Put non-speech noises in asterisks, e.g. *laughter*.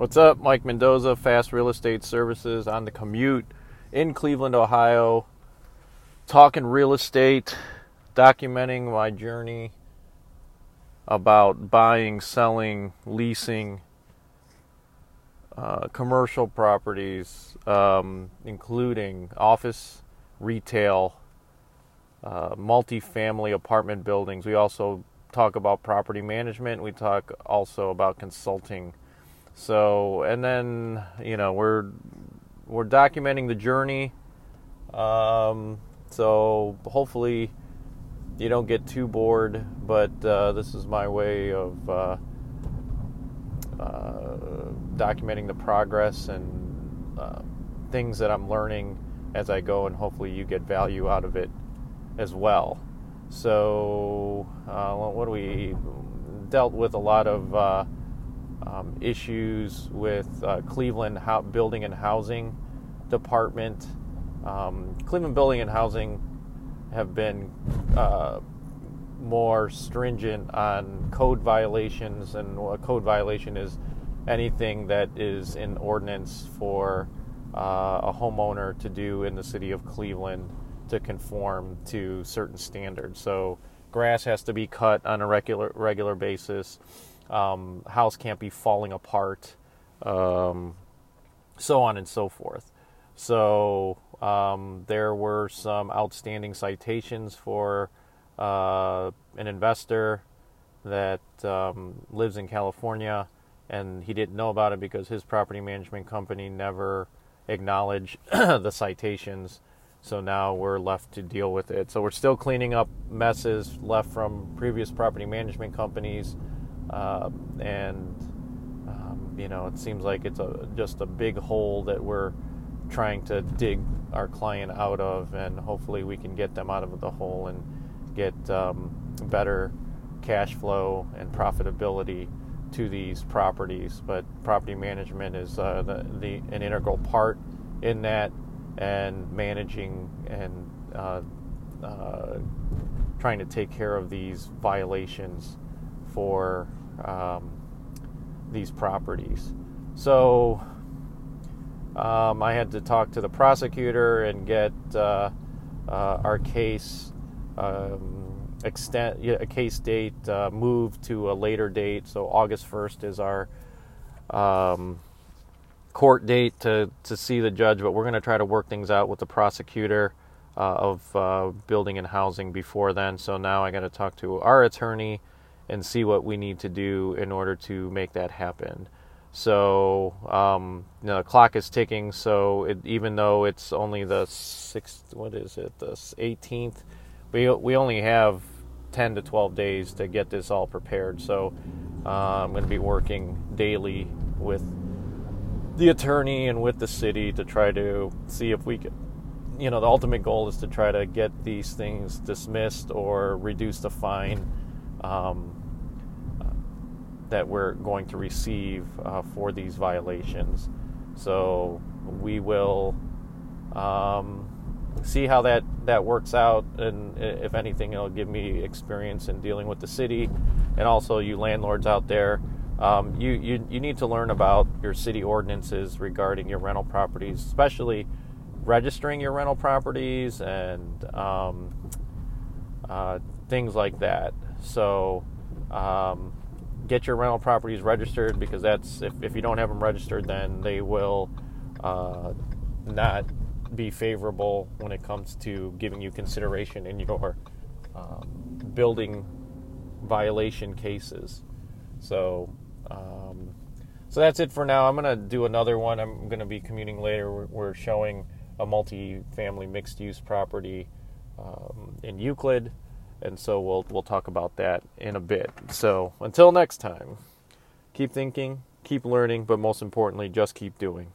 What's up? Mike Mendoza, Fast Real Estate Services on the commute in Cleveland, Ohio, talking real estate, documenting my journey about buying, selling, leasing uh, commercial properties, um, including office, retail, uh, multi-family apartment buildings. We also talk about property management. We talk also about consulting. So, and then you know we're we're documenting the journey. Um, so hopefully you don't get too bored. But uh, this is my way of uh, uh, documenting the progress and uh, things that I'm learning as I go, and hopefully you get value out of it as well. So, uh, what do we dealt with a lot of uh, um, issues with uh, Cleveland ho- Building and Housing Department. Um, Cleveland Building and Housing have been uh, more stringent on code violations, and a code violation is anything that is in ordinance for uh, a homeowner to do in the city of Cleveland to conform to certain standards. So grass has to be cut on a regular regular basis. Um, house can't be falling apart, um, so on and so forth. So um, there were some outstanding citations for uh, an investor that um, lives in California, and he didn't know about it because his property management company never acknowledged *clears throat* the citations so now we're left to deal with it. So we're still cleaning up messes left from previous property management companies, uh, and um, you know it seems like it's a just a big hole that we're trying to dig our client out of, and hopefully we can get them out of the hole and get um, better cash flow and profitability to these properties. But property management is uh, the, the an integral part in that and managing and uh, uh, trying to take care of these violations for um, these properties. So um, I had to talk to the prosecutor and get uh, uh our case um, a case date uh, moved to a later date. So August 1st is our um, court date to, to see the judge, but we're going to try to work things out with the prosecutor uh, of uh, building and housing before then. So now I got to talk to our attorney and see what we need to do in order to make that happen. So um, you know, the clock is ticking. So it, even though it's only the sixth, what is it, the 18th, we we only have 10 to 12 days to get this all prepared. So uh, I'm going to be working daily with the attorney and with the city to try to see if we can you know the ultimate goal is to try to get these things dismissed or reduce the fine um, that we're going to receive uh, for these violations so we will um, see how that that works out and if anything it'll give me experience in dealing with the city and also you landlords out there um, you, you, you need to learn about your city ordinances regarding your rental properties, especially registering your rental properties and um, uh, things like that. So, um, get your rental properties registered because that's if, if you don't have them registered, then they will uh, not be favorable when it comes to giving you consideration in your um, building violation cases. So, um, so that's it for now. I'm going to do another one. I'm going to be commuting later. We're, we're showing a multi-family mixed-use property um, in Euclid, and so we'll we'll talk about that in a bit. So until next time, keep thinking, keep learning, but most importantly, just keep doing.